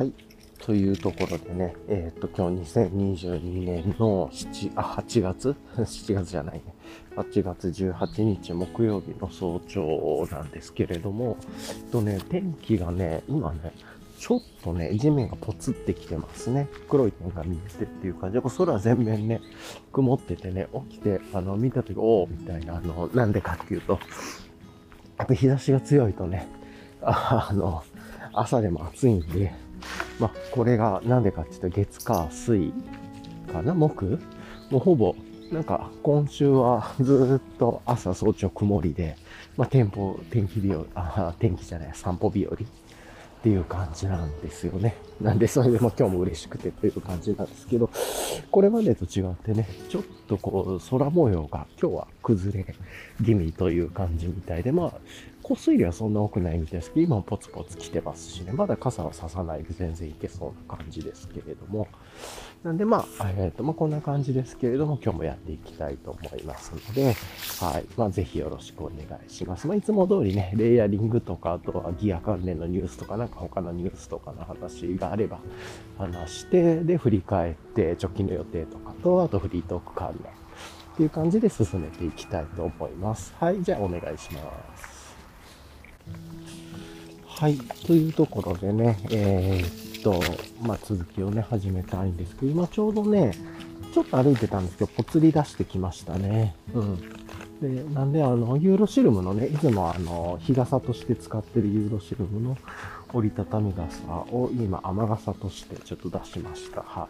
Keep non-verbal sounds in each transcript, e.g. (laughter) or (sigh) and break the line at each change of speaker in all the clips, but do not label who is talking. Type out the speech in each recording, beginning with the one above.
はい。というところでね、えっ、と、今日2022年の7、あ、8月 (laughs) ?7 月じゃないね。8月18日木曜日の早朝なんですけれども、えっとね、天気がね、今ね、ちょっとね、地面がポツってきてますね。黒い点が見えてっていう感じで、空全面ね、曇っててね、起きて、あの、見たとき、おーみたいな、あの、なんでかっていうと、やっぱ日差しが強いとね、あの、朝でも暑いんで、まあ、これがなんでかっていうと、月火水かな？木？もうほぼ、なんか今週はずっと朝早朝曇りで、まあ、天候、天気日和、あ、天気じゃない、散歩日和っていう感じなんですよね。なんで、それでも今日も嬉しくてという感じなんですけど、これまでと違ってね、ちょっとこう、空模様が今日は崩れ気味という感じみたいで、まあ、降水量はそんな多くないみたいですけど、今ポツポツ来てますしね、まだ傘はささないで全然いけそうな感じですけれども、なんでまあ、えっ、と、まあこんな感じですけれども、今日もやっていきたいと思いますので、はい。まあぜひよろしくお願いします。まあいつも通りね、レイヤリングとか、あとはギア関連のニュースとか、なんか他のニュースとかの話があれば話して、で、振り返って、直近の予定とかと、あとフリートーク関連っていう感じで進めていきたいと思います。はい。じゃあお願いします。はい。というところでね、えーっと、まあ、続きをね、始めたいんですけど、今ちょうどね、ちょっと歩いてたんですけど、ぽつり出してきましたね。うん。で、なんで、あの、ユーロシルムのね、いつもあの、日傘として使ってるユーロシルムの折りたたみ傘を今、雨傘としてちょっと出しました。は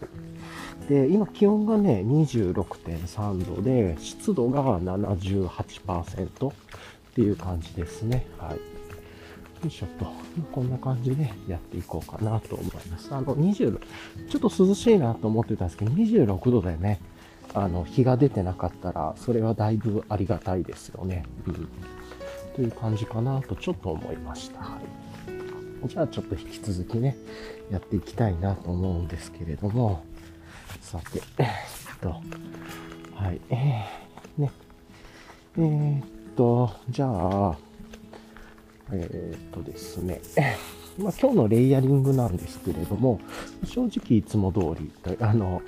い。で、今気温がね、26.3度で、湿度が78%っていう感じですね。はい。よいしょっと。こんな感じでやっていこうかなと思います。あの、20、ちょっと涼しいなと思ってたんですけど、26度でね、あの、日が出てなかったら、それはだいぶありがたいですよね。うん。という感じかなとちょっと思いました。はい。じゃあちょっと引き続きね、やっていきたいなと思うんですけれども、さて、えっと、はい、えー、ね、えーっと、じゃあ、えーっとですね、(laughs) まあ、今日のレイヤリングなんですけれども、正直いつも通り、あの、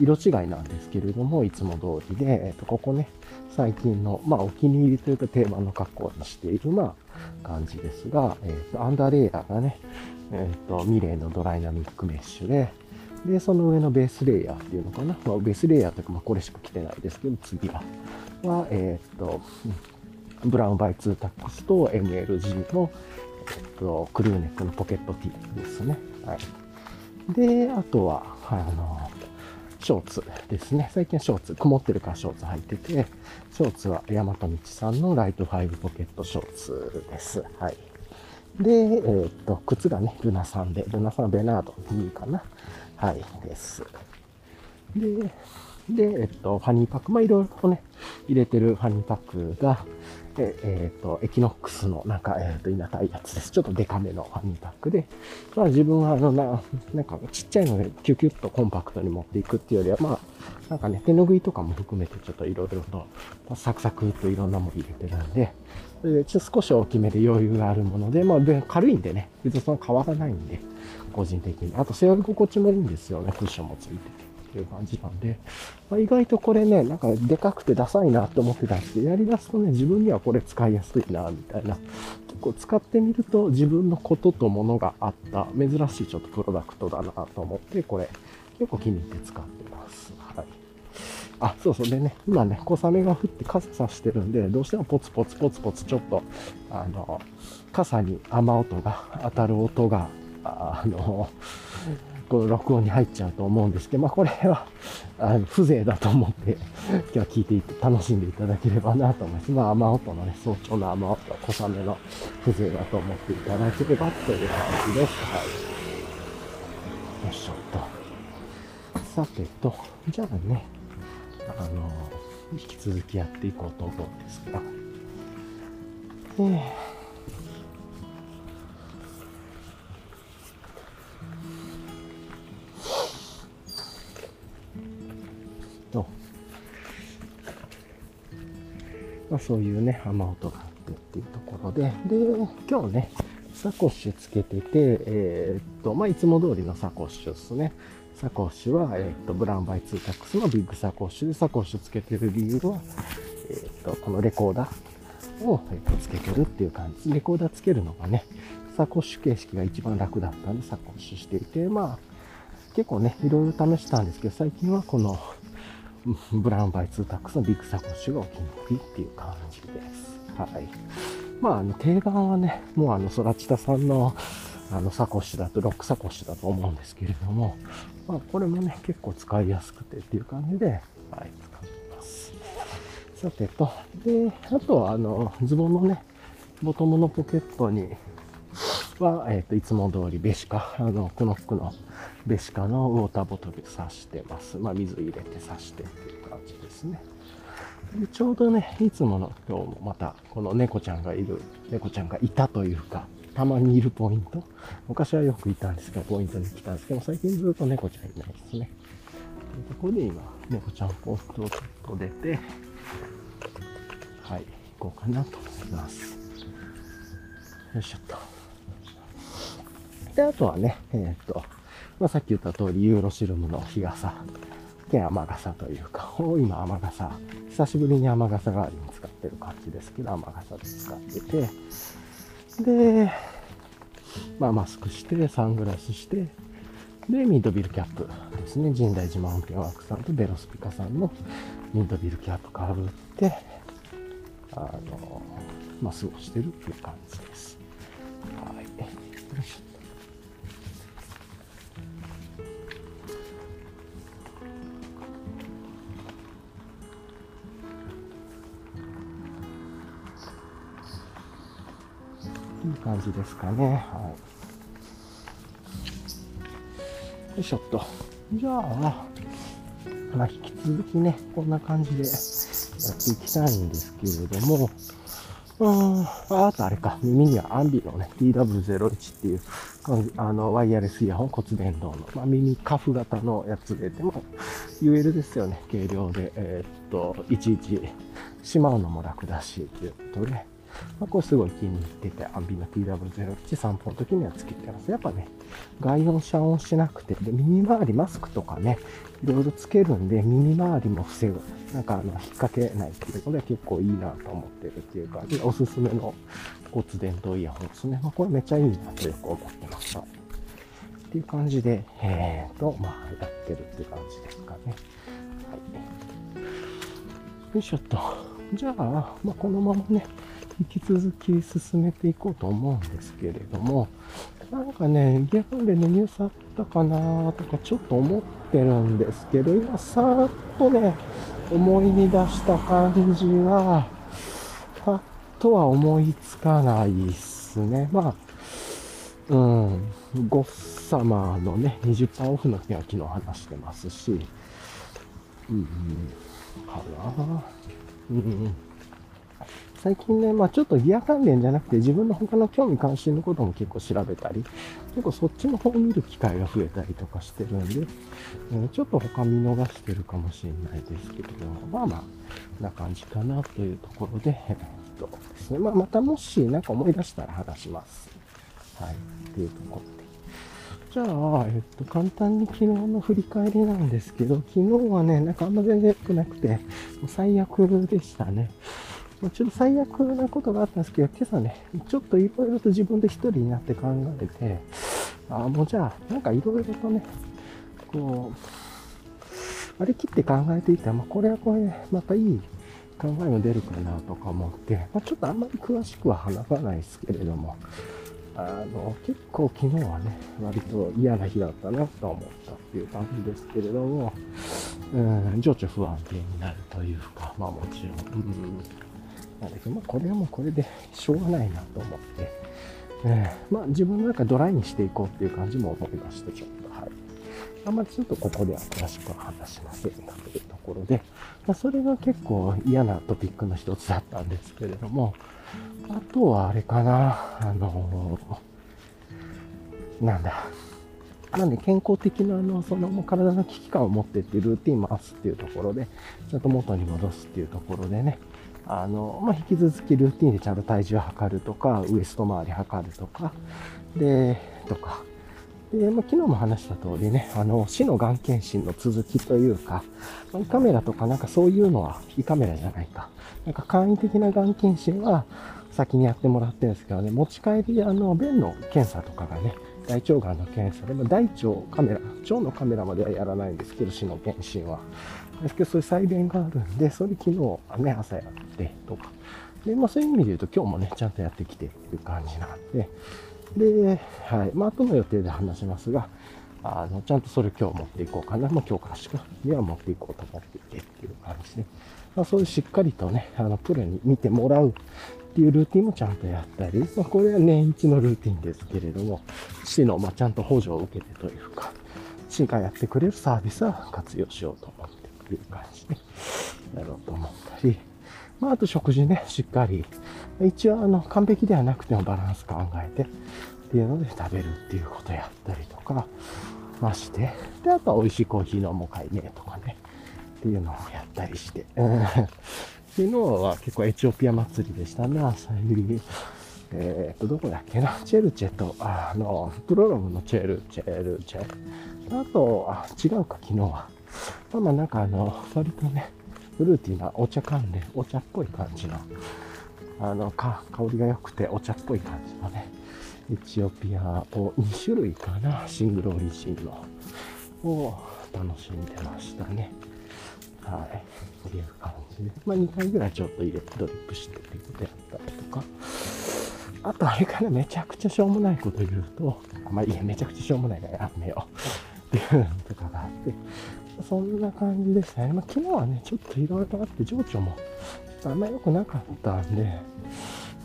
色違いなんですけれども、いつも通りで、えっと、ここね、最近の、まあ、お気に入りというか定番の格好にしている、まあ、感じですが、えっと、アンダーレイヤーがね、えっと、ミレーのドライナミックメッシュで、で、その上のベースレイヤーっていうのかな。まあ、ベースレイヤーというか、まあ、これしか着てないですけど、次は。は、えっと、ブラウンバイツータックスと MLG の、えっと、クルーネックのポケット T ですね。はい。で、あとは、あの、ショーツですね。最近ショーツ、曇ってるからショーツ履いてて、ショーツは山と道さんのライト5ポケットショーツです。はい。で、えーっと、靴がね、ルナさんで、ルナさんベナードいいかな。はい、です。で、で、えっと、ファニーパック、まあ、いろいろとね、入れてるファニーパックが、ええっと、エキノックスの、なんか、えっと、いなたいやつです。ちょっとデカめのファニーパックで、まあ、自分は、あの、な、なんか、ちっちゃいので、キュキュッとコンパクトに持っていくっていうよりは、まあ、なんかね、手拭いとかも含めて、ちょっといろいろと、サクサクといろんなもの入れてるんで、それで、ちょっと少し大きめで余裕があるもので、まあ、軽いんでね、別にその変わらないんで、個人的に。あと、座り心地もいいんですよね、クッションもついてて。っていう感じなんで、まあ、意外とこれね、なんかでかくてダサいなと思ってたんですけど、やり出すとね、自分にはこれ使いやすいな、みたいな。結構使ってみると自分のこととものがあった、珍しいちょっとプロダクトだなと思って、これ結構気に入って使ってます。はい。あ、そうそう。でね、今ね、小雨が降って傘さしてるんで、どうしてもポツポツポツポツちょっと、あの、傘に雨音が、当たる音が、あの、この録音に入っちゃうと思うんですけど、まあこれは、あの、風情だと思って、今日は聞いていて楽しんでいただければなと思います。まあ雨音のね、早朝の雨音、小雨の風情だと思っていただければという感じです。はい。よいしょっと。さてと、じゃあね、あの、引き続きやっていこうと思うんですが、えーまあ、そういうね、雨音があってっていうところで、で、今日ね、サコッシュつけてて、えー、っと、まあ、いつも通りのサコッシュですね。サコッシュは、えー、っと、 Brown by 2-tacs のビッグサコッシュで、サコッシュつけてる理由は、えー、っと、このレコーダーを、えっと、つけてるっていう感じ。レコーダーつけるのがね、サコッシュ形式が一番楽だったんで、サコッシュしていて、まあ、結構ね、いろいろ試したんですけど、最近はこの、(laughs) Brown by 2-tacs のビッグサコッシュがお気に入りっていう感じです。はい。まあ、あの、定番はね、もうあの、ソラチタさんの、あの、サコッシュだと、ロックサコッシュだと思うんですけれども、まあ、これもね、結構使いやすくてっていう感じで、はい、使ってます。さてと、で、あとは、あの、ズボンのね、ボトムのポケットに、は、えっ、ー、と、いつも通りベシカ、あの、クノックのベシカのウォーターボトル挿してます。まあ、水入れて挿してっていう感じですね。でちょうどね、いつもの今日もまた、この猫ちゃんがいる、猫ちゃんがいたというか、たまにいるポイント。昔はよくいたんですけど、ポイントに来たんですけど、最近ずっと猫ちゃんいないですね。ここで今、猫ちゃんポストをちょっと出て、はい、行こうかなと思います。よいしょっと。で、あとはね、えっ、と、まあ、さっき言った通り、ユーロシルムの日傘、兼雨傘というか、(laughs) 今雨傘、久しぶりに雨傘代わりに使ってる感じですけど、雨傘で使ってて、で、まあ、マスクして、サングラスして、で、ミッドビルキャップですね。神代寺マウンテンワークさんとベロスピカさんのミッドビルキャップかぶって、あの、まあ、過ごしてるっていう感じです。はい。感じですかね。はい。よいしょっと。じゃあ、まあ、引き続きね、こんな感じでやっていきたいんですけれども、うん、あとあれか、耳にはアンビのね、TW01 っていう、あの、ワイヤレスイヤホン骨伝導の、まあ、耳カフ型のやつで、でも、UL ですよね、軽量で、えー、っと、いちいちしまうのも楽だし、ということで、まあ、これすごい気に入ってて、アンビの TW01 散歩の時にはつけてます。やっぱね、外音遮音しなくて、で、耳周りマスクとかね、いろいろつけるんで、耳周りも防ぐ。なんかあの、引っ掛けないっていうので結構いいなと思ってるっていうか、で、おすすめの骨伝導イヤホンですね。まあ、これめっちゃいいなとよく思ってました。っていう感じで、えーと、まあ、やってるって感じですかね。はい。よいしょっと。じゃあ、まあ、このままね、引き続き進めていこうと思うんですけれども、なんかね、ギア関連のニュースあったかなとかちょっと思ってるんですけど、今さーっとね、思い出した感じは、パッとは思いつかないっすね。まあ、うん、ゴッサマーのね、20%オフの日は昨日話してますし、うん、かなうん最近ね、まあちょっとギア関連じゃなくて自分の他の興味関心のことも結構調べたり、結構そっちの方を見る機会が増えたりとかしてるんで、うん、ちょっと他見逃してるかもしれないですけれども、まあまあ、な感じかなというところで、えっとですね、まあまたもし何か思い出したら話します。はい、っていうところで。じゃあ、えっと、簡単に昨日の振り返りなんですけど、昨日はね、なんかあんま全然良くなくて、もう最悪でしたね。まあ、ちょっと最悪なことがあったんですけど、今朝ね、ちょっといろいろと自分で一人になって考えて、ああもうじゃあ、なんかいろいろとね、こう、割り切って考えていたら、まあ、これはこれで、またいい考えも出るかなとか思って、まあ、ちょっとあんまり詳しくは話さないですけれども、あの、結構昨日はね、割と嫌な日だったなと思ったっていう感じですけれども、うん、情緒不安定になるというか、まあもちろん、うん。なんだけど、まあ、これはもうこれでしょうがないなと思って、えー、まあ、自分の中ドライにしていこうっていう感じも思いまして、ちょっと、はい。あんまりちょっとここでは詳しくは話しませんがというところで、まあ、それが結構嫌なトピックの一つだったんですけれども、あとはあれかな、あのー、なんだ、なんで健康的なあのその体の危機感を持ってってルーティン回すっていうところで、ちゃんと元に戻すっていうところでね、あの、まあ、引き続きルーティンでちゃんと体重測るとか、ウエスト周り測るとか、で、とか。で、まあ、昨日も話した通りね、あの、死のがん検診の続きというか、ま、胃カメラとかなんかそういうのは、胃カメラじゃないか。なんか簡易的ながん検診は先にやってもらってるんですけどね、持ち帰り、あの、便の検査とかがね、大腸がんの検査で、まあ、大腸カメラ、腸のカメラまではやらないんですけど、死の検診は。ですけど、そういう再便があるんで、それ昨日ね、朝やってとか。で、まあそういう意味で言うと今日もね、ちゃんとやってきてっていう感じなんで、で、はい。まあ後の予定で話しますが、あの、ちゃんとそれ今日持っていこうかな。まあ今日からしか、には持っていこうと思っていてっていう感じで、まあそういうしっかりとね、あの、プロに見てもらうっていうルーティンもちゃんとやったり、まあこれは年一のルーティンですけれども、市の、まあちゃんと補助を受けてというか、市がやってくれるサービスは活用しようと思っていう感じで。やろうと思ったり、まあ、あと食事ね、しっかり、一応あの、完璧ではなくてもバランス考えて、っていうので食べるっていうことやったりとか、まして、で、あとは美味しいコーヒー飲もうかいねとかね、っていうのをやったりして、(laughs) うん、昨日は結構エチオピア祭りでしたな、朝入り。えっ、ー、と、どこだっけな、チェルチェと、あの、プロログのチェル、チェル、チェ。あと、あ、違うか、昨日は。まあまあなんかあの、割とね、フルーティーなお茶関連、お茶っぽい感じの、あの、か、香りが良くてお茶っぽい感じのね、エチオピアを2種類かな、シングルオリジンの、を楽しんでましたね。はい。っていう感じで。まあ2回ぐらいちょっと入れてドリップしてっていうことやったりとか。あとあれかな、めちゃくちゃしょうもないこと言うと、あまあいいや、めちゃくちゃしょうもないからやめよう。っていうのとかがあって、そんな感じでしたね。まあ、昨日はね、ちょっといろいろあって、情緒もあんま良くなかったんで、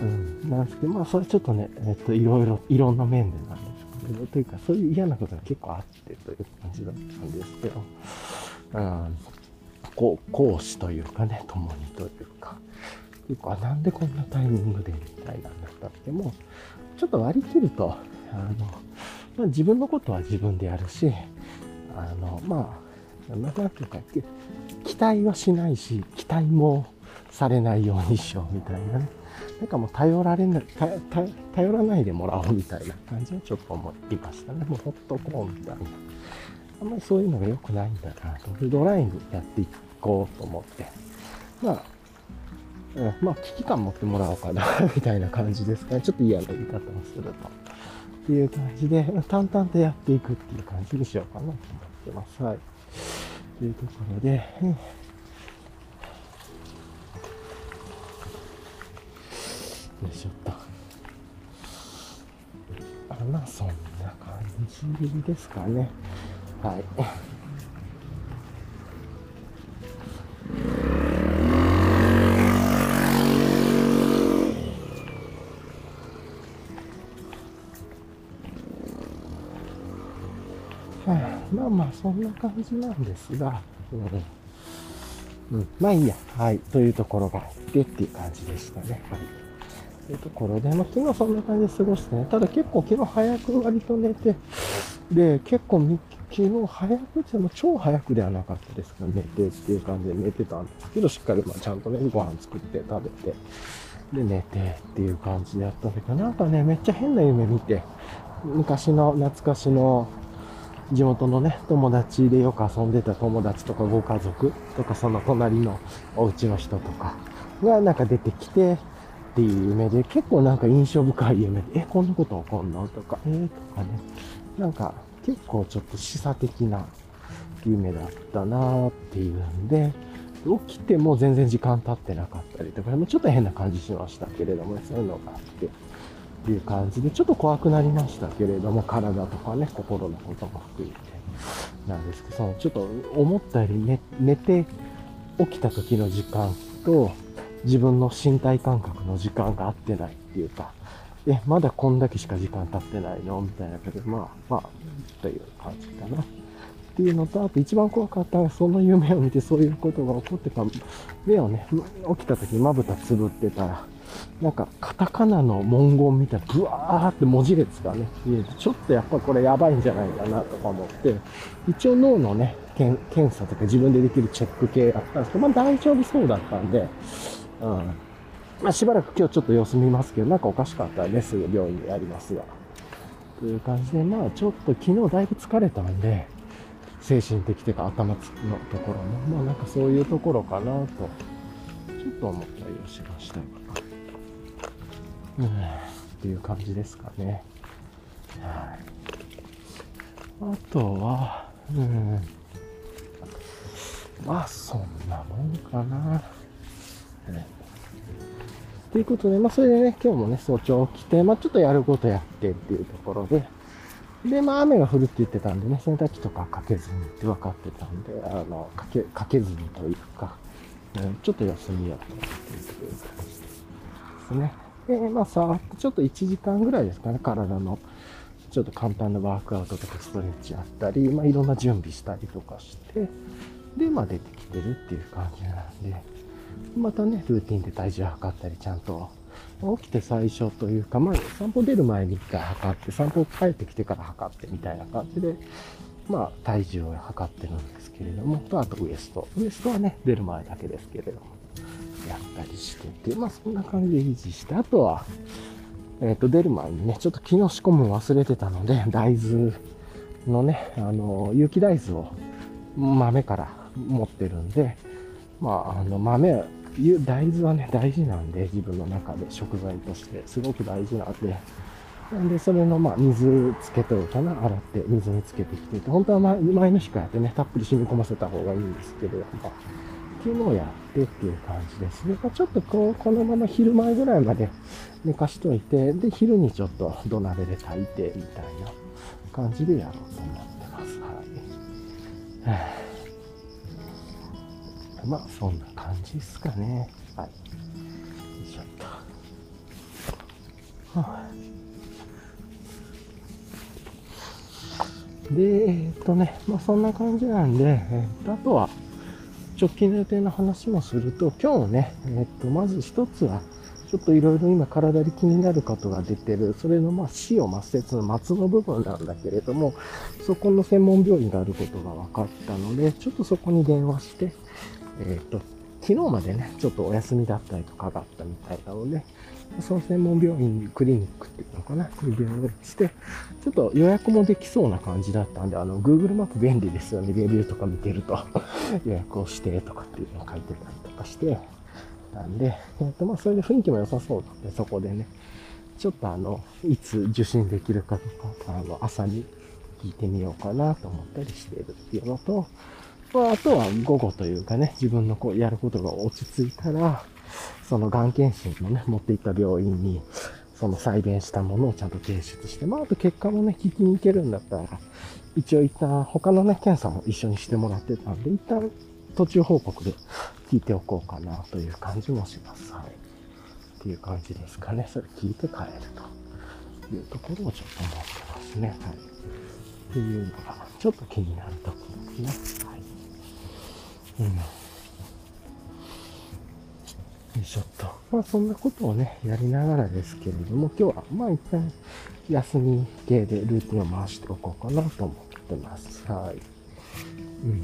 うん、なんですけど、まあ、それちょっとね、えっと、いろいろ、いろんな面でなんですけど、というか、そういう嫌なことが結構あってという感じだったんですけど、うん、こう、講師というかね、共にというか、結構、なんでこんなタイミングでみたいなんだったってもう、ちょっと割り切ると、あの、まあ、自分のことは自分でやるし、あの、まあ、なんていうか、期待はしないし、期待もされないようにしようみたいなね。なんかもう頼られない、頼らないでもらおうみたいな感じはちょっと思いましたね。もうほっとこうみたいな。あんまりそういうのが良くないんだなと。ドライにやっていこうと思って。まあ、うん、まあ危機感持ってもらおうかなみたいな感じですかね。ちょっと嫌な言い方をすると。っていう感じで、淡々とやっていくっていう感じにしようかなと思ってます。はい。というところで、うん、よいしょっと。あまあ、そんな感じですかね。はい。あまあ、そんな感じなんですが、うん。うん、まあいいや。はい。というところがあってっていう感じでしたね。はい。というところで、まあ昨日そんな感じで過ごしてね。ただ結構昨日早く割と寝て、で、結構昨日早くっても超早くではなかったですけど、寝てっていう感じで寝てたんですけど、しっかりまあちゃんとね、ご飯作って食べて、で、寝てっていう感じでやったんだけど、なんかね、めっちゃ変な夢見て、昔の懐かしの地元のね、友達でよく遊んでた友達とかご家族とかその隣のお家の人とかがなんか出てきてっていう夢で結構なんか印象深い夢で、え、こんなこと起こんの？とか、えー、とかね、なんか結構ちょっと示唆的な夢だったなーっていうんで、起きても全然時間経ってなかったりとか、もちょっと変な感じしましたけれども、そういうのがあって、っていう感じで、ちょっと怖くなりましたけれども、体とかね、心のことも含めてなんですけど、そのちょっと思ったより寝寝て起きた時の時間と自分の身体感覚の時間が合ってないっていうか、え、まだこんだけしか時間経ってないの？みたいなけど、まあ、まあ、という感じかな。っていうのと、あと一番怖かったのは、その夢を見てそういうことが起こってた、目をね、起きた時まぶたつぶってたら、なんか、カタカナの文言みたいな、ブワーって文字列がね、見えて、ちょっとやっぱこれやばいんじゃないかなとか思って、一応脳のね、検査とか自分でできるチェック系やったんですけど、まあ大丈夫そうだったんで、うん。まあ、しばらく今日ちょっと様子見ますけど、なんかおかしかったらね、すぐ病院でやりますが。という感じで、まあ、ちょっと昨日だいぶ疲れたんで、精神的というか頭のところも、まあなんかそういうところかなと、ちょっと思ったりはしましたが。うん、っていう感じですかね。はい。あとは、うん。まあ、そんなもんかな。ということで、まあ、それでね、今日もね、早朝起きて、まあ、ちょっとやることやってっていうところで、で、まあ、雨が降るって言ってたんでね、洗濯機とかかけずにって分かってたんで、あの、かけ、かけずにというか、うん、ちょっと休みやってっていう感じですね。で、まあ、さーっとちょっと1時間ぐらいですかね、体の、ちょっと簡単なワークアウトとかストレッチやったり、まあ、いろんな準備したりとかして、で、まあ、出てきてるっていう感じなんで、またね、ルーティンで体重測ったり、ちゃんと、起きて最初というか、まあ、散歩出る前に一回測って、散歩帰ってきてから測ってみたいな感じで、まあ、体重を測ってるんですけれども、と、あとウエスト。ウエストはね、出る前だけですけれども、やったりしてて、まあ、そんな感じで維持して、あとは、えっ、ー、と、出る前にね、ちょっと昨日仕込む忘れてたので、大豆のね、あの、有機大豆を豆から持ってるんで、まあ、あの、豆、大豆はね、大事なんで、自分の中で食材として、すごく大事なんで、なんで、それの、まあ、水つけとるかな、洗って水につけてきてて、本当は前の日からやってね、たっぷり染み込ませた方がいいんですけれども、昨日やってっていう感じですね。まあ、ちょっとこう、このまま昼前ぐらいまで寝かしといて、で、昼にちょっと土鍋で炊いて、みたいな感じでやろうと思ってます。はい。まあ、そんな感じですかね。はい。よいしょっと。はあ、で、えっとね、まあそんな感じなんで、えっと、あとは、直近の予定の話もすると、今日ね、えっと、まず一つは、ちょっといろいろ今体で気になることが出てる、それのまあ死を抹殺の末の部分なんだけれども、そこの専門病院があることが分かったので、ちょっとそこに電話して、えっ、と、昨日までね、ちょっとお休みだったりとかがあったみたいなので、その専門病院、クリニックっていうのかな、クリニックして、ちょっと予約もできそうな感じだったんで、あの、Google マップ便利ですよね、レビューとか見てると。(laughs) 予約をしてとかっていうのを書いてたりとかして、なんで、えっ、と、まあ、それで雰囲気も良さそうなんで、そこでね、ちょっとあの、いつ受診できるかとか、あの、朝に聞いてみようかなと思ったりしているっていうのと、まあ、あとは午後というかね、自分のこうやることが落ち着いたら、そのがん検診のね、持っていった病院に、その再現したものをちゃんと提出して、まあ、あと結果もね、聞きに行けるんだったら、一応一旦他のね、検査も一緒にしてもらってたんで、一旦途中報告で聞いておこうかなという感じもします。はい。っていう感じですかね。それ聞いて帰るというところをちょっと思ってますね。はい。っていうのが、ちょっと気になるところですね。はい。うん。よいしょっと。まあそんなことをね、やりながらですけれども、今日はまあ一旦休み系でルーティンを回しておこうかなと思ってます。はい。うん。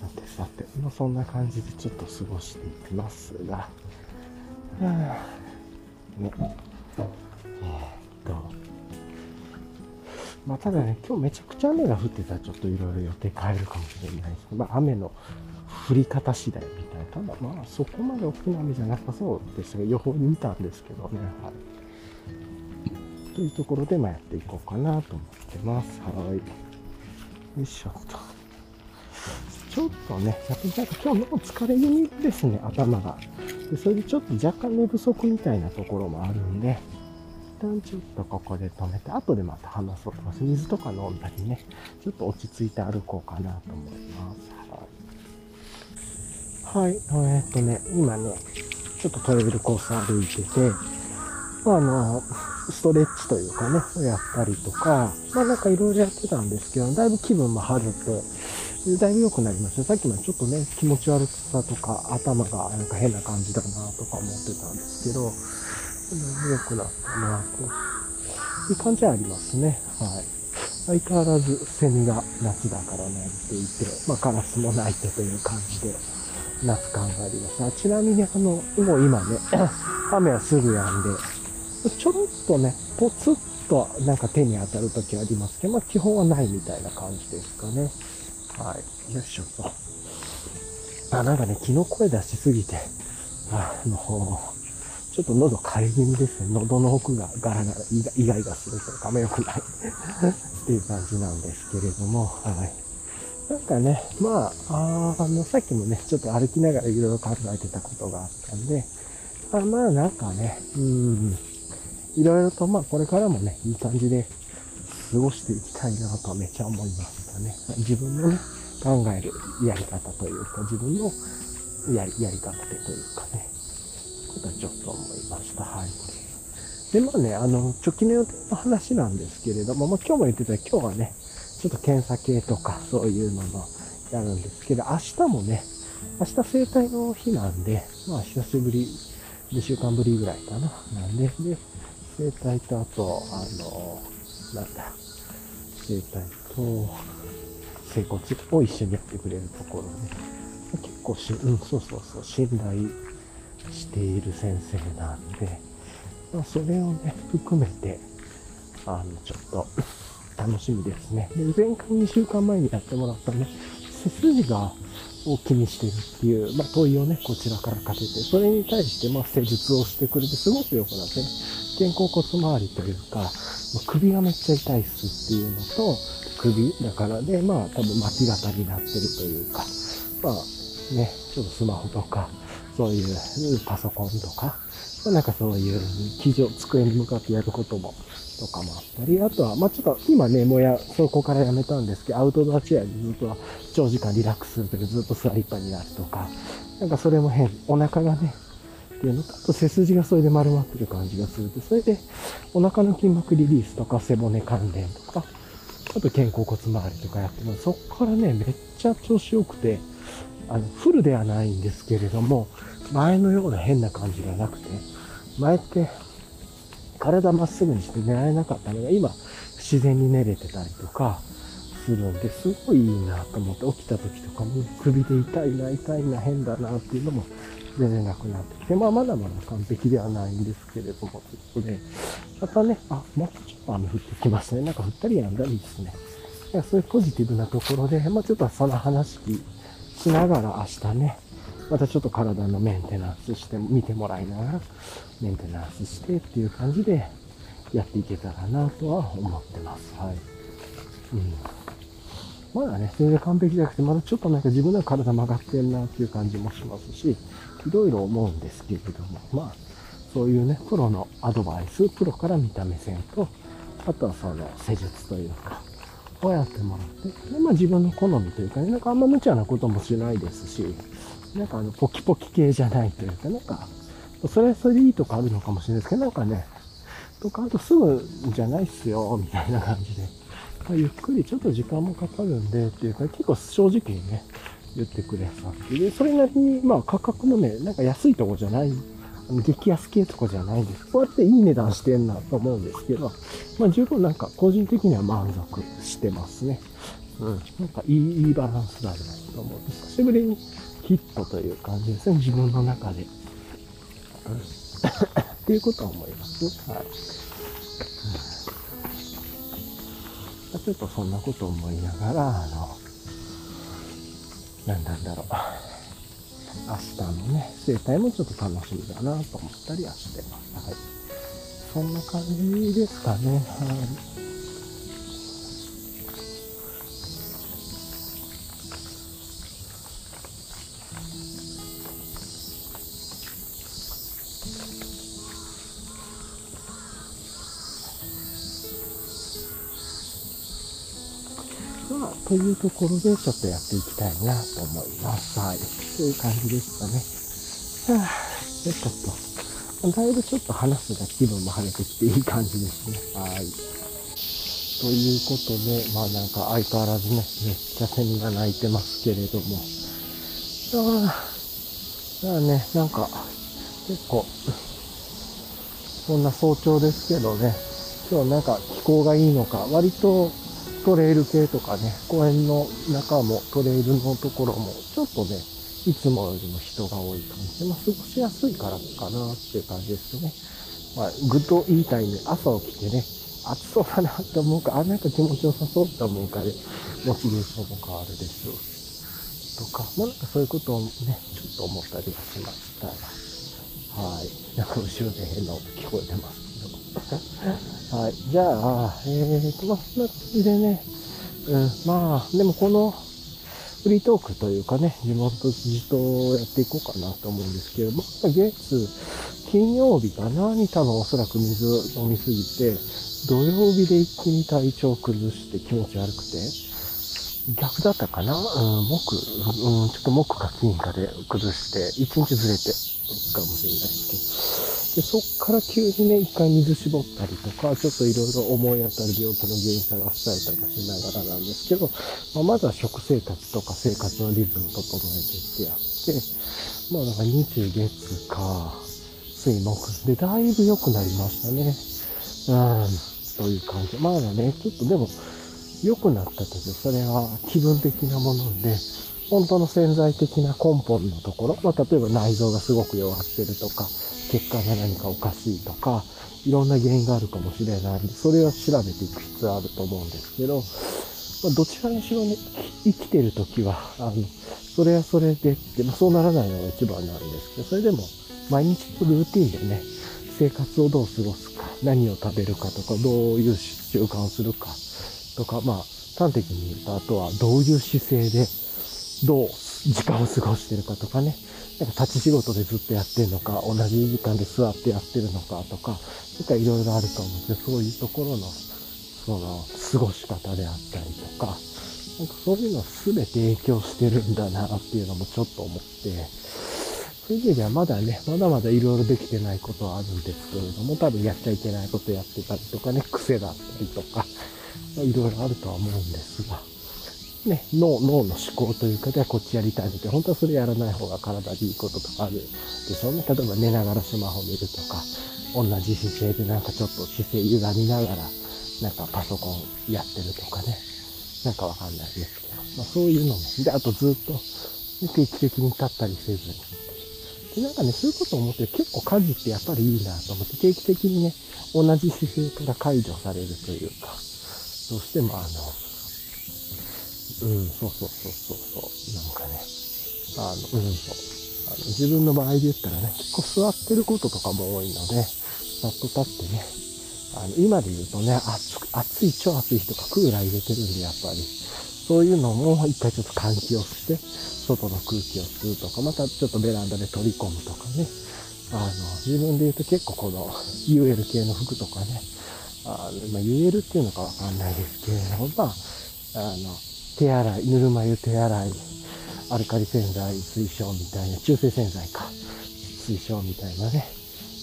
さてさて、まあそんな感じでちょっと過ごしていきますが、はあ、ね。えっとまあ、ただね、今日めちゃくちゃ雨が降ってたらちょっといろいろ予定変えるかもしれないですけど。まあ、雨の降り方次第みたいな。ただまあ、そこまで大きな雨じゃなさそうですが、予報見たんですけどね。はい。というところで、まあ、やっていこうかなと思ってます。はい。よいしょと。ちょっとね、やっぱりなんか今日の疲れ気味ですね、頭が。でそれでちょっと若干寝不足みたいなところもあるんで、旦ちょっとここで止めて、後でまた話そうと思います。水とか飲んだりね、ちょっと落ち着いて歩こうかなと思います。はい。はい。えー、っとね、今ね、ちょっとトレイルコース歩いてて、まあ、あの、ストレッチというかね、やったりとか、まあなんかいろいろやってたんですけど、だいぶ気分も晴れて、だいぶ良くなりました。さっきまでちょっとね、気持ち悪さとか、頭がなんか変な感じだなとか思ってたんですけど、良くなったなという感じはありますね。はい。相変わらずセミが夏だから鳴いていて、まあカラスも鳴いてという感じで、夏感があります。あちなみにあの、もう今ね、(coughs) 雨はすぐやんで、ちょろっとね、ポツッとなんか手に当たる時ありますけど、まあ基本はないみたいな感じですかね。はい。よいしょと。あ、なんかね、昨日声出しすぎて、あの、ちょっと喉枯れ気味ですね。喉の奥がガラガラ、イガイガするとかも良くない (laughs) っていう感じなんですけれども、はい。なんかね、まあ、あの、さっきもね、ちょっと歩きながらいろいろ考えてたことがあったんで、あまあなんかね、うん、いろいろとまあこれからもね、いい感じで過ごしていきたいなとめっちゃ思いましたね。自分のね、考えるやり方というか、自分のやり、やり方でというかね、ことはちょっと思いました。はい。で、まあね、あの、直近の予定の話なんですけれども、まあ今日も言ってた今日はね、ちょっと検査系とかそういうのもやるんですけど、明日もね、明日生体の日なんで、まあ久しぶり、2週間ぶりぐらいかな。なんで、で、生体とあと、あの、なんだ、生体と整骨を一緒にやってくれるところね。結構し、うん、そうそうそう、信頼している先生なんで、まあ、それをね、含めて、あの、ちょっと、楽しみですね。で、前回2週間前にやってもらったね、背筋がを気にしてるっていう、まあ、問いをね、こちらからかけて、それに対して、まあ、施術をしてくれて、すごく良くなってね、肩甲骨周りというか、ま首がめっちゃ痛いっすっていうのと、首だからで、まあ、多分巻き型になってるというか、まあ、ね、ちょっとスマホとか、そういうパソコンとか、ま、なんかそういう機上、机に向かってやることもとかもあったり、あとは、まあちょっと今ね、もうや、そこからやめたんですけど、アウトドアチェアにずっと長時間リラックスするときずっと座りっぱになるとか、なんかそれも変、お腹がね、っていうのと、あと背筋がそれで丸まってる感じがすると、それでお腹の筋膜リリースとか背骨関連とか、あと肩甲骨周りとかやってます。そっからね、めっちゃ調子良くて、あの、フルではないんですけれども、前のような変な感じがなくて、前って体まっすぐにして寝られなかったのが今自然に寝れてたりとかするんですごいいいなと思って起きた時とかも首で痛いな痛いな変だなっていうのも全然なくなってきて、まあまだまだ完璧ではないんですけれども、ということで、またね、あ、もうちょっと雨降ってきますね。なんか降ったりやんだりですね。いやそういうポジティブなところで、まあちょっとその話しながら明日ね、またちょっと体のメンテナンスして、見てもらいながら、メンテナンスしてっていう感じでやっていけたらなとは思ってます。はい。うん。まだね、全然完璧じゃなくて、まだちょっとなんか自分の体曲がってんなっていう感じもしますし、いろいろ思うんですけれども、まあ、そういうね、プロのアドバイス、プロから見た目線と、あとはその施術というか、をやってもらって、でまあ自分の好みというかね、なんかあんま無茶なこともしないですし、なんかあの、ポキポキ系じゃないというか、なんか、それはそれでいいとかあるのかもしれないですけど、なんかね、とか、あとすぐじゃないっすよ、みたいな感じで、まあ、ゆっくりちょっと時間もかかるんで、っていうか、結構正直にね、言ってくれさって。で、それなりに、まあ価格もね、なんか安いとこじゃない、激安系とかじゃないです。こうやっていい値段してんなと思うんですけど、まあ十分なんか個人的には満足してますね。うん。なんかいい、いいバランスだなと思う。久しぶりにヒットという感じですね、自分の中で。うん、(laughs) っていうことは思います。はい。うん、ちょっとそんなこと思いながら、あの、何なんだろう。明日のね、生態もちょっと楽しみだなと思ったりはしてます。はい。そんな感じですかね。はい。というところでちょっとやっていきたいなと思います。はい。という感じでしたね。はぁ、で、ちょっと、だいぶちょっと話すが気分も晴れてきていい感じですね。はい。ということで、まあなんか相変わらずね、めっちゃセミが鳴いてますけれども。ああ、だね、なんか、結構、そんな早朝ですけどね、今日なんか気候がいいのか、割とトレイル系とかね、公園の中もトレイルのところも、ちょっとね、いつもよりも人が多い感じで、まあ、過ごしやすいからかなっていう感じですよね。まあ、ぐっと言いたいね、朝起きてね、暑そうだなって思うか、あ、なんか気持ちよさそうって思うかで、モチベーションも変わるでしょうし、とか、まあなんかそういうことをね、ちょっと思ったりはしましたはい。なんか後ろで変な音聞こえてます。はい。じゃあ、えーと、まあ、そんな感じでね、うん、まあ、でもこの、フリートークというかね、地元自とやっていこうかなと思うんですけど、まあ、月、金曜日かなに多分おそらく水飲みすぎて、土曜日で一気に体調崩して気持ち悪くて、逆だったかな？うん、木、うん、ちょっと木か金かで崩して、一日ずれてかもしれないですけど、で、そっから急にね、一回水絞ったりとか、ちょっといろいろ思い当たる病気の原因探したりとかしながらなんですけど、まあ、まずは食生活とか生活のリズム整えてってやって、まあなんか日月か、水木でだいぶ良くなりましたね。うん、という感じ。まだね、ちょっとでも良くなったけど、それは気分的なもので、本当の潜在的な根本のところ、まあ、例えば内臓がすごく弱ってるとか、血管が何かおかしいとか、いろんな原因があるかもしれない。んで、それは調べていく必要あると思うんですけど、まあ、どちらにしろね、生きてる時は、あの、それはそれでって、まあ、そうならないのが一番なんですけど、それでも、毎日のルーティンでね、生活をどう過ごすか、何を食べるかとか、どういう習慣をするかとか、まあ、端的に言うと、あとはどういう姿勢で、どう時間を過ごしてるかとかね、なんか立ち仕事でずっとやってるのか、同じ時間で座ってやってるのかとか、なんかいろいろあると思うんですけど、そういうところの、その、過ごし方であったりとか、なんかそういうの全て影響してるんだなっていうのもちょっと思って、そういう意味ではまだね、まだまだいろいろできてないことはあるんですけれども、多分やっちゃいけないことやってたりとかね、癖だったりとか、いろいろあるとは思うんですが、ね、脳、脳の思考というかではこっちやりたいので、本当はそれやらない方が体にいいこととかあるでしょうね。例えば寝ながらスマホ見るとか、同じ姿勢でなんかちょっと姿勢歪みながら、なんかパソコンやってるとかね。なんかわかんないですけど。まあそういうのも。で、あとずっと定期的に立ったりせずに。で、なんかね、そういうことを思って結構家事ってやっぱりいいなと思って定期的にね、同じ姿勢から解除されるというか、どうしてもあの、うん、そうそうそうそうそう、なんかね、あの、うん、そう。あの自分の場合で言ったらね、結構座ってることとかも多いので、さっと立ってね、あの、今で言うとね、暑暑い、超暑い日とかクーラー入れてるんで、やっぱり、そういうのも一回ちょっと換気をして、外の空気を吸うとか、またちょっとベランダで取り込むとかね、あの、自分で言うと結構この UL 系の服とかね、あ、まあ、言えるっていうのかわかんないですけれども、まあ、あの、手洗い、ぬるま湯手洗い、アルカリ洗剤推奨みたいな、中性洗剤か、推奨みたいなね、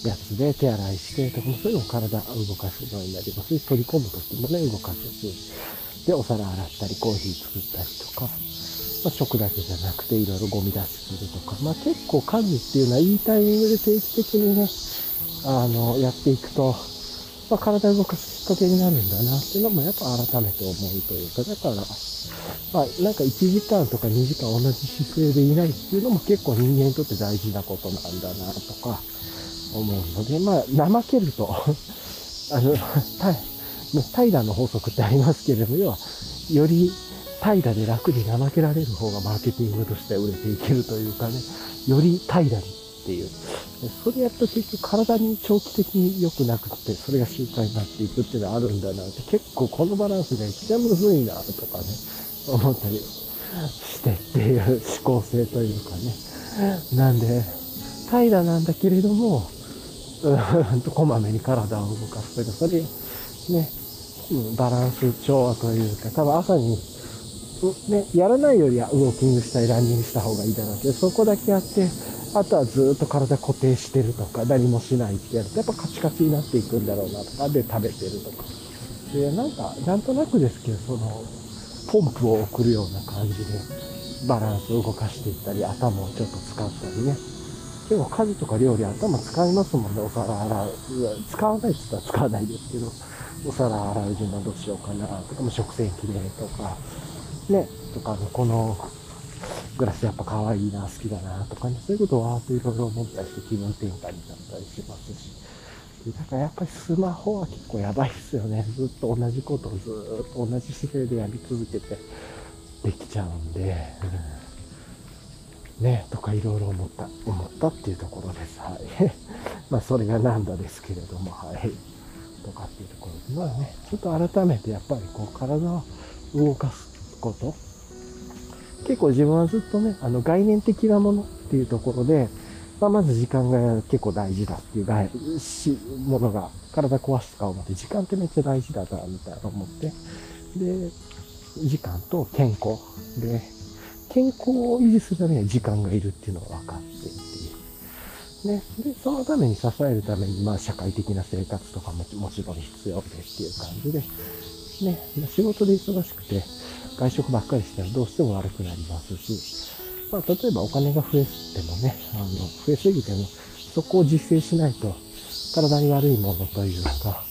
やつで手洗いしてとか、そういうのも体動かすようになりますし、取り込むときもね、動かす。し、で、お皿洗ったり、コーヒー作ったりとか、まあ、食だけじゃなくて、いろいろゴミ出しするとか、まあ、結構家事っていうのはいいタイミングで定期的にね、あの、やっていくと、まあ、体を動かすきっかけになるんだなっていうのもやっぱ改めて思うというか、だから、まあ、なんか1時間とか2時間同じ姿勢でいないっていうのも結構人間にとって大事なことなんだなとか思うので、まあ、怠けるとあの、怠惰の法則ってありますけれども、要は、より怠惰で楽に怠けられる方がマーケティングとして売れていけるというかね、より怠惰にっていう。それやると結局体に長期的に良くなくって、それが習慣になっていくっていうのはあるんだなって、結構このバランスが一番むずいなとかね、思ったりしてっていう思考性というかね。なんで、怠惰なんだけれども、うんとこまめに体を動かすというか、それ、ね、バランス調和というか、多分朝に、ね、やらないよりはウォーキングしたりランニングした方がいいだろうけど、そこだけやって、あとはずっと体固定してるとか、何もしないってやると、やっぱカチカチになっていくんだろうなとか、で食べてるとか。で、なんか、なんとなくですけど、その、ポンプを送るような感じで、バランスを動かしていったり、頭をちょっと使ったりね。結構家事とか料理頭使いますもんね、お皿洗う。使わないって言ったら使わないですけど、お皿洗う順番どうしようかなとか、も食洗機でとか、ね、とかの、このグラスやっぱ可愛いな、好きだなとかね、そういうことをわーっといろいろ思ったりして気分転換になったりしますし。だからやっぱりスマホは結構やばいっすよね。ずっと同じことをずっと同じ姿勢でやり続けてできちゃうんで、うん、ね、とかいろいろ思った、思ったっていうところです。はい。(laughs) まあそれがなんだですけれども、はい。とかっていうところで、まあね、ちょっと改めてやっぱりこう体を動かすこと、結構自分はずっとね、あの概念的なものっていうところで、まあ、まず時間が結構大事だっていう概しものが、体壊すとか思って、時間ってめっちゃ大事だな、みたいな思って。で、時間と健康。で、健康を維持するためには時間がいるっていうのが分かってっていう。ね。で、そのために支えるために、まあ、社会的な生活とかももちろん必要でっていう感じで、ね、仕事で忙しくて、外食ばっかりしたらどうしても悪くなりますし、まあ、例えばお金が増えてもね、あの、増えすぎても、そこを実践しないと、体に悪いものというか、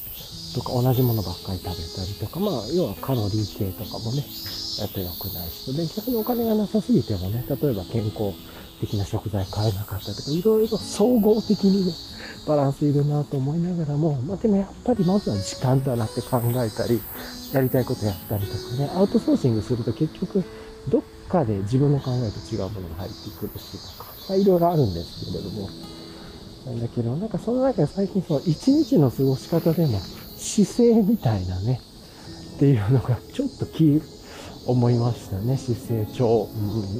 とか同じものばっかり食べたりとか、まあ、要はカロリー系とかもね、やっと良くないしで、逆にお金がなさすぎてもね、例えば健康的な食材買えなかったとか、いろいろ総合的にね、バランスいるなと思いながらも、まあでもやっぱりまずは時間だなって考えたり、やりたいことやったりとかね、アウトソーシングすると結局、どっかで自分の考えと違うものが入ってくるしとか、まあ、いろいろあるんですけれども、なんだけど、なんかその中で最近その一日の過ごし方でも姿勢みたいなね、っていうのがちょっと気、思いましたね。姿勢調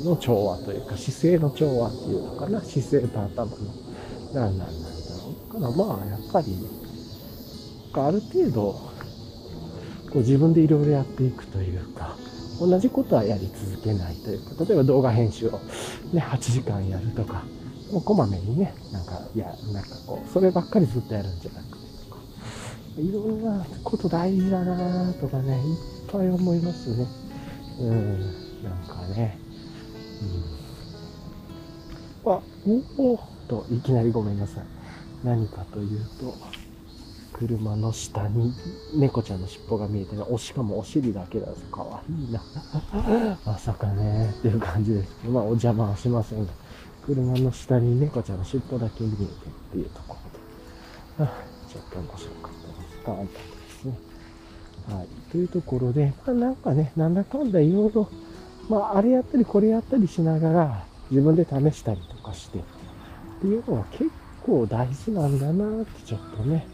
の調和というか、姿勢の調和っていうのかな。姿勢と頭の。何なんなんだろう。だからまあ、やっぱり、ある程度、こう自分でいろいろやっていくというか、同じことはやり続けないというか、例えば動画編集をね、8時間やるとか、もうこまめにね、なんか、いや、なんかこう、そればっかりずっとやるんじゃなくてとか、いろんなこと大事だなとかね、いっぱい思いますね。うん、なんかね、うん。あ、おおと、いきなりごめんなさい。何かというと、車の下に猫ちゃんの尻尾が見えてね、おしかもお尻だけだとかわいいな。(laughs) まさかね、っていう感じです。まあお邪魔はしませんが、車の下に猫ちゃんの尻尾だけ見えてっていうところで、ちょっと面白かったです。はい。というところで、まあなんかね、なんだかんだいろいろ、まああれやったりこれやったりしながら、自分で試したりとかして、っていうのは結構大事なんだなってちょっとね、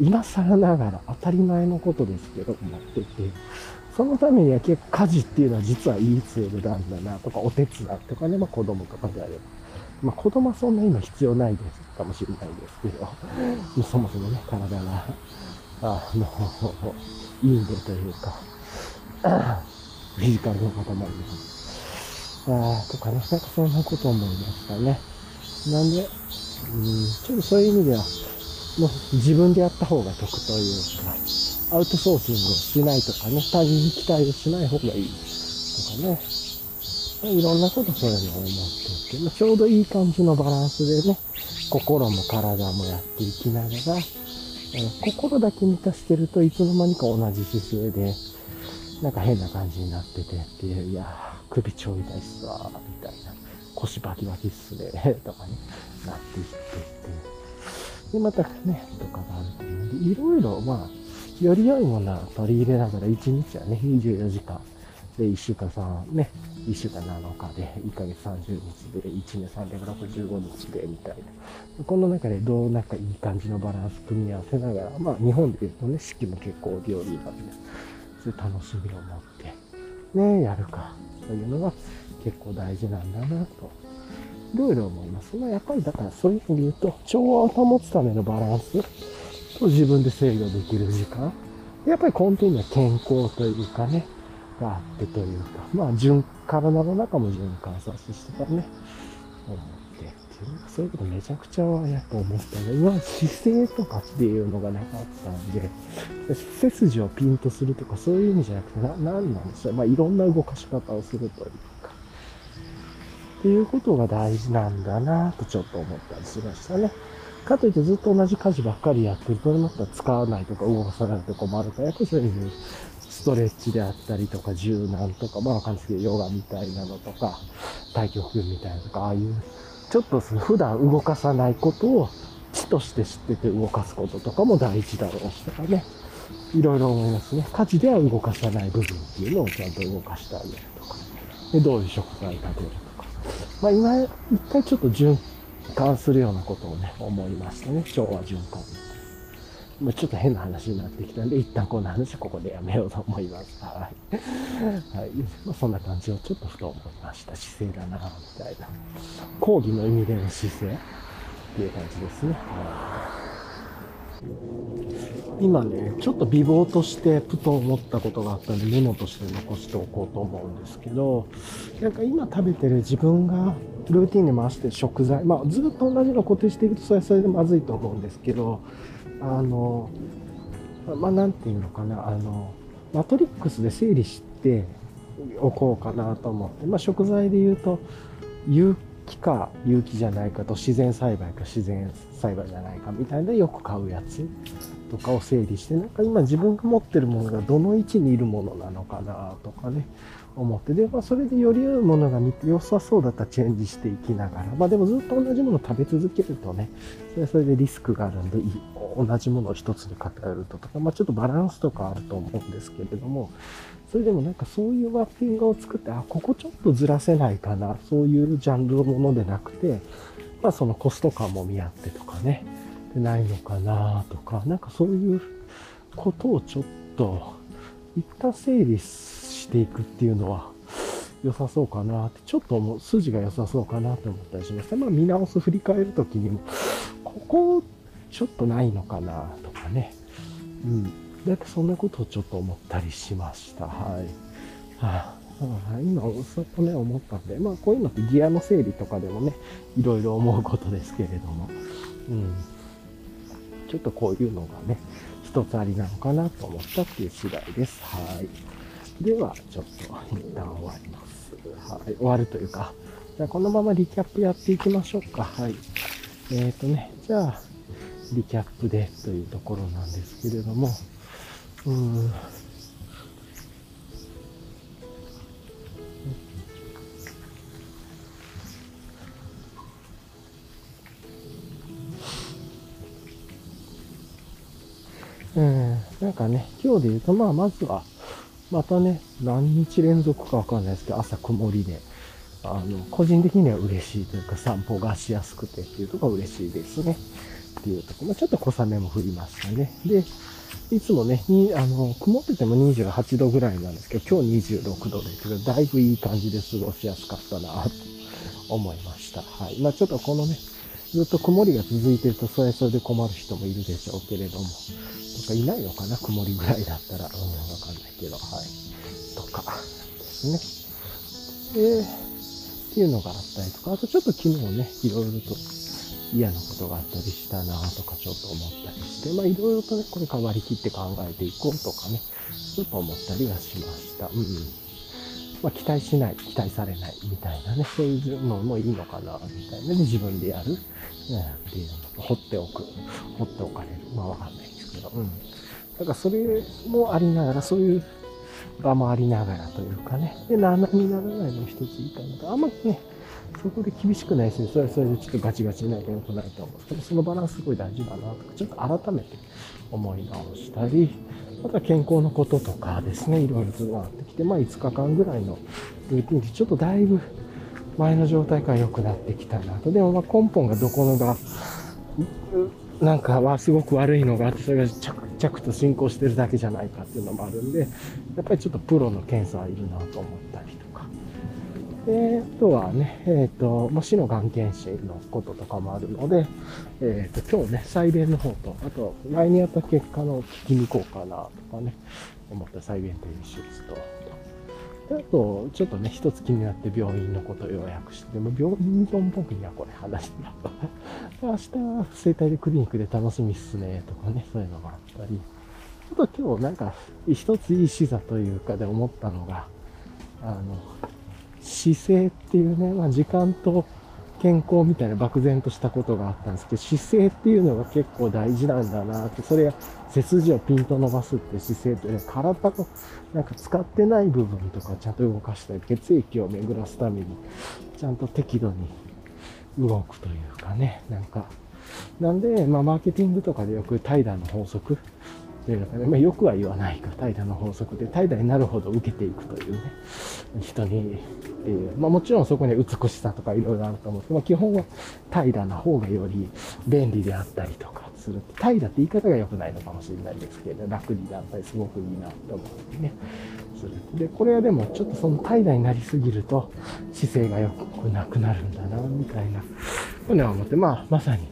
今更ながら当たり前のことですけど、思ってて、そのためには結構家事っていうのは実はいいツールなんだなとか、お手伝いとかね、まあ子供とかであれば。まあ子供はそんな今必要ないですかもしれないですけど、(laughs) そもそもね、体が、あの、いいんでというか、フィジカルの塊で。あとかね、なんかそんなこと思いましたね。なんで、うん、ちょっとそういう意味では、もう自分でやった方が得というか、アウトソーシングをしないとかね、他人に期待をしない方がいいとかね、いろんなことそういうのを思っていて、ちょうどいい感じのバランスでね、心も体もやっていきながら、心だけ満たしてるといつの間にか同じ姿勢で、なんか変な感じになっててっていう、いやー首超痛いっすわ、みたいな、腰バキバキっすね、とかね、なっていってって。で、またね、とかがあるというので、いろいろ、まあ、より良いものは取り入れながら、1日はね、24時間、で、1週間3、ね、1週間7日で、1ヶ月30日で、1年365日で、みたいな。この中でどうなんかいい感じのバランス組み合わせながら、まあ、日本で言うとね、四季も結構料理なんで、そういう楽しみを持って、ね、やるか、というのが結構大事なんだな、といろいろ思います。まあ、やっぱりだからそういう意味で言うと、調和を保つためのバランスと自分で制御できる時間。やっぱり根底には健康というかね、があってというか、まあ、循、体の中も循環させてたね、思ってっていう、そういうことめちゃくちゃやっぱ思ったね。今、姿勢とかっていうのがなかったんで、背筋をピンとするとかそういう意味じゃなくて、な、なんなんでしょう。まあ、いろんな動かし方をするというかっていうことが大事なんだなとちょっと思ったりしましたね。かといってずっと同じ家事ばっかりやってると、なったら使わないとか動かさないと困るから、やっぱそういうストレッチであったりとか、柔軟とか、まあわかんないですけど、ヨガみたいなのとか、太極拳みたいなとか、ああいう、ちょっとその普段動かさないことを、知として知ってて動かすこととかも大事だろうしとかね。いろいろ思いますね。家事では動かさない部分っていうのをちゃんと動かしてあげるとか。で、どういう食材が出るとか。まあ今、一回ちょっと循環するようなことをね、思いましたね。腸は循環。ま、ちょっと変な話になってきたんで、一旦この話はここでやめようと思います。はい。はい。まあ、そんな感じをちょっとふと思いました。姿勢だな、みたいな。講義の意味での姿勢っていう感じですね。はい今ね、ちょっと美貌としてふと思ったことがあったんでメモとして残しておこうと思うんですけど、なんか今食べてる自分がルーティンで回してる食材、まあずっと同じの固定していくとそれはそれでまずいと思うんですけど、あの、まあなんていうのかな、あの、マトリックスで整理しておこうかなと思って、まあ食材で言うと、有機か有機じゃないかと自然栽培か自然栽培じゃないかみたいなよく買うやつとかを整理してなんか今自分が持ってるものがどの位置にいるものなのかなとかね。思ってで、まあ、それでより良いものが良さそうだったらチェンジしていきながらまあでもずっと同じものを食べ続けるとねそれはそれでリスクがあるんで同じものを一つに偏るととか、まあ、ちょっとバランスとかあると思うんですけれどもそれでもなんかそういうマッピングを作って、あ、ここちょっとずらせないかな、そういうジャンルのものでなくて、まあそのコスト感も見合ってとかね、でないのかなとか、なんかそういうことをちょっと、一旦整理していくっていうのは良さそうかなって、ちょっともう筋が良さそうかなと思ったりしました。まあ見直す振り返るときにも、ここちょっとないのかなとかね。うん。だってそんなことをちょっと思ったりしました。はい。はあ、今、そこね、思ったんで、まあ、こういうのってギアの整理とかでもね、いろいろ思うことですけれども、うん。ちょっとこういうのがね、一つありなのかなと思ったっていう次第です。はい。では、ちょっと一旦終わります。はい。終わるというか、じゃあこのままリキャップやっていきましょうか。はい。えっ、ー、とね、じゃあ、リキャップでというところなんですけれども、うん。うん、なんかね、今日で言うと、まあ、まずは、またね、何日連続かわかんないですけど、朝曇りで、あの、個人的には嬉しいというか、散歩がしやすくてっていうところが嬉しいですね。っていうところ、まあ、ちょっと小雨も降りましたね。で、いつもね、に、あの、曇ってても28度ぐらいなんですけど、今日26度ですけど、だいぶいい感じで過ごしやすかったな、と思いました。はい。まあちょっとこのね、ずっと曇りが続いてると、それそれで困る人もいるでしょうけれども、とかいないのかな、曇りぐらいだったら、うん、わかんないけど、はい。とか、ですね。で、っていうのがあったりとか、あとちょっと昨日ね、いろいろと嫌なことがあったりしたなとかちょっと思ったりして、まあいろいろとね、これ変わりきって考えていこうとかね、ちょっと思ったりはしました。うん。まあ期待しない、期待されないみたいなね、そういうのもいいのかな、みたいなね、自分でやる、ね、っていうの放っておく、放っておかれる。まあわかんないけど、うん。だからそれもありながら、そういう場もありながらというかね、で、斜めにならないの一ついいかなと、あんまりね、そこで厳しくないし、それはそれでちょっとガチガチになると良くないと思うですけど、そのバランスすごい大事だなとか、ちょっと改めて思い直したり、あとは健康のこととかですね、いろいろとなってきて、まあ5日間ぐらいのルーティンでちょっとだいぶ前の状態から良くなってきたなと。でもまあ根本がどこのが、なんかはすごく悪いのがあって、それが着々と進行してるだけじゃないかっていうのもあるんで、やっぱりちょっとプロの検査はいるなと思ったりとか。で、あとはね、えっ、ー、と、も死のがん検診のこととかもあるので、えっ、ー、と、今日ね、再便の方と、あと、前にやった結果の聞きに行こうかなとかね、思った再便という手術と、あと、ちょっとね、一つ気になって病院のことを予約して、でも病院の僕にはこれ話して (laughs) 明日、生体でクリニックで楽しみっすね、とかね、そういうのがあったり、あと今日なんか、一ついい視座というかで思ったのが、あの、姿勢っていうね、まあ、時間と健康みたいな漠然としたことがあったんですけど、姿勢っていうのが結構大事なんだなって、それ背筋をピンと伸ばすって姿勢というのは体のなんか使ってない部分とかちゃんと動かしたり、血液を巡らすために、ちゃんと適度に動くというかね、なんか、なんで、まあ、マーケティングとかでよく怠惰の法則というのかね、まあ、よくは言わないか、怠惰の法則で、怠惰になるほど受けていくというね、人に、っていう、まあ、もちろんそこに美しさとかいろいろあると思うんですけど、まあ、基本は怠惰な方がより便利であったりとかする。怠惰って言い方が良くないのかもしれないですけど、楽になったりすごくいいなと思ってね。する。で、これはでもちょっとその怠惰になりすぎると姿勢が良くなくなるんだな、みたいな、ふうには思って、まあ、まさに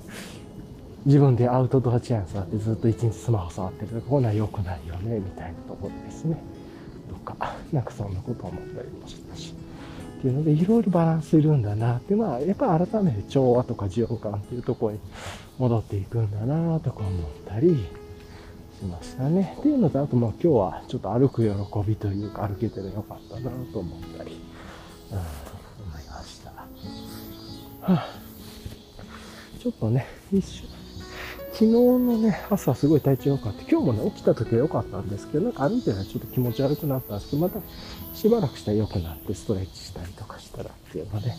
自分でアウトドアチェーン座ってずっと一日スマホ触ってると、こんなん良くないよね、みたいなところですね。とか、なんかそんなこと思ったりもしたし。っていうので、いろいろバランスいるんだなって、まあ、やっぱ改めて調和とか循環っていうところに戻っていくんだなとか思ったりしましたね。っていうのと、あとまあ今日はちょっと歩く喜びというか歩けてるよかったなと思ったり、うん、思いました。はあ、ちょっとね、一瞬、昨日のね、朝すごい体調良かった。今日もね、起きた時は良かったんですけど、なんか歩いてるのはちょっと気持ち悪くなったんですけど、またしばらくしたら良くなってストレッチしたりとかしたらっていうので、は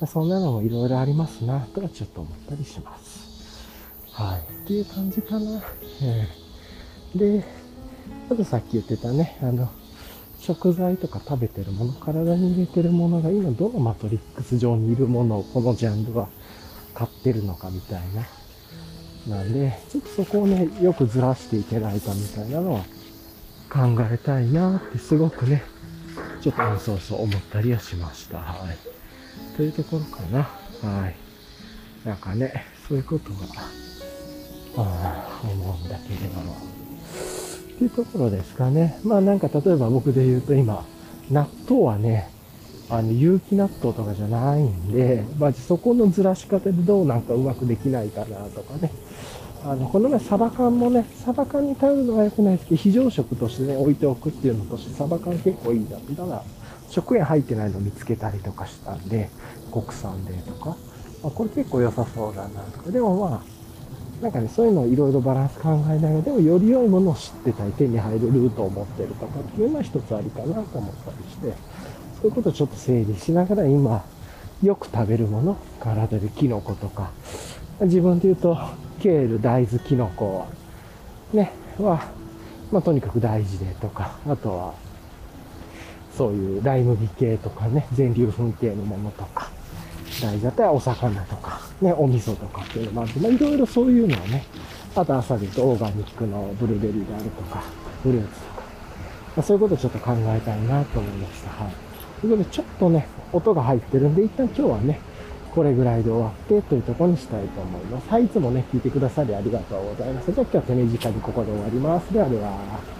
あ、そんなのもいろいろありますな、とはちょっと思ったりします。はい。っていう感じかな。えー、で、あとさっき言ってたね、あの、食材とか食べてるもの、体に入れてるものが今どのマトリックス上にいるものをこのジャンルは買ってるのかみたいな。なんで、ちょっとそこをね、よくずらしていけないかみたいなのは考えたいなってすごくね、ちょっとそうそう思ったりはしました。はい。というところかな。はい。なんかね、そういうことが、ああ思うんだけれども。っていうところですかね。まあなんか例えば僕で言うと今、納豆はね、あの、有機納豆とかじゃないんで、まあ、そこのずらし方でどうなんかうまくできないかなとかね。あの、この前サバ缶もね、サバ缶に頼るのは良くないですけど、非常食としてね、置いておくっていうのとして、サバ缶結構いいな。だから、食塩入ってないの見つけたりとかしたんで、国産でとか、まあ、これ結構良さそうだなとか。でもまあ、なんかね、そういうのをいろいろバランス考えながら、でもより良いものを知ってたり、手に入るルートを持ってるとかっていうのは一つありかなと思ったりして、そういうことをちょっと整理しながら今、よく食べるもの、体でキノコとか、自分で言うと、ケール、大豆、キノコ、ね、は、まあ、とにかく大事でとか、あとは、そういうライ麦系とかね、全粒粉系のものとか、大事だったらお魚とか、ね、お味噌とかっていうのもあって、まあ、いろいろそういうのをね、あと朝で言うとオーガニックのブルーベリーであるとか、フルーツとか、まあ、そういうことをちょっと考えたいなと思いました。はい。ということで、ちょっとね、音が入ってるんで、一旦今日はね、これぐらいで終わってというとこにしたいと思います。はい、いつもね、聞いてくださりありがとうございます。じゃあ今日は手短にここで終わります。ではでは。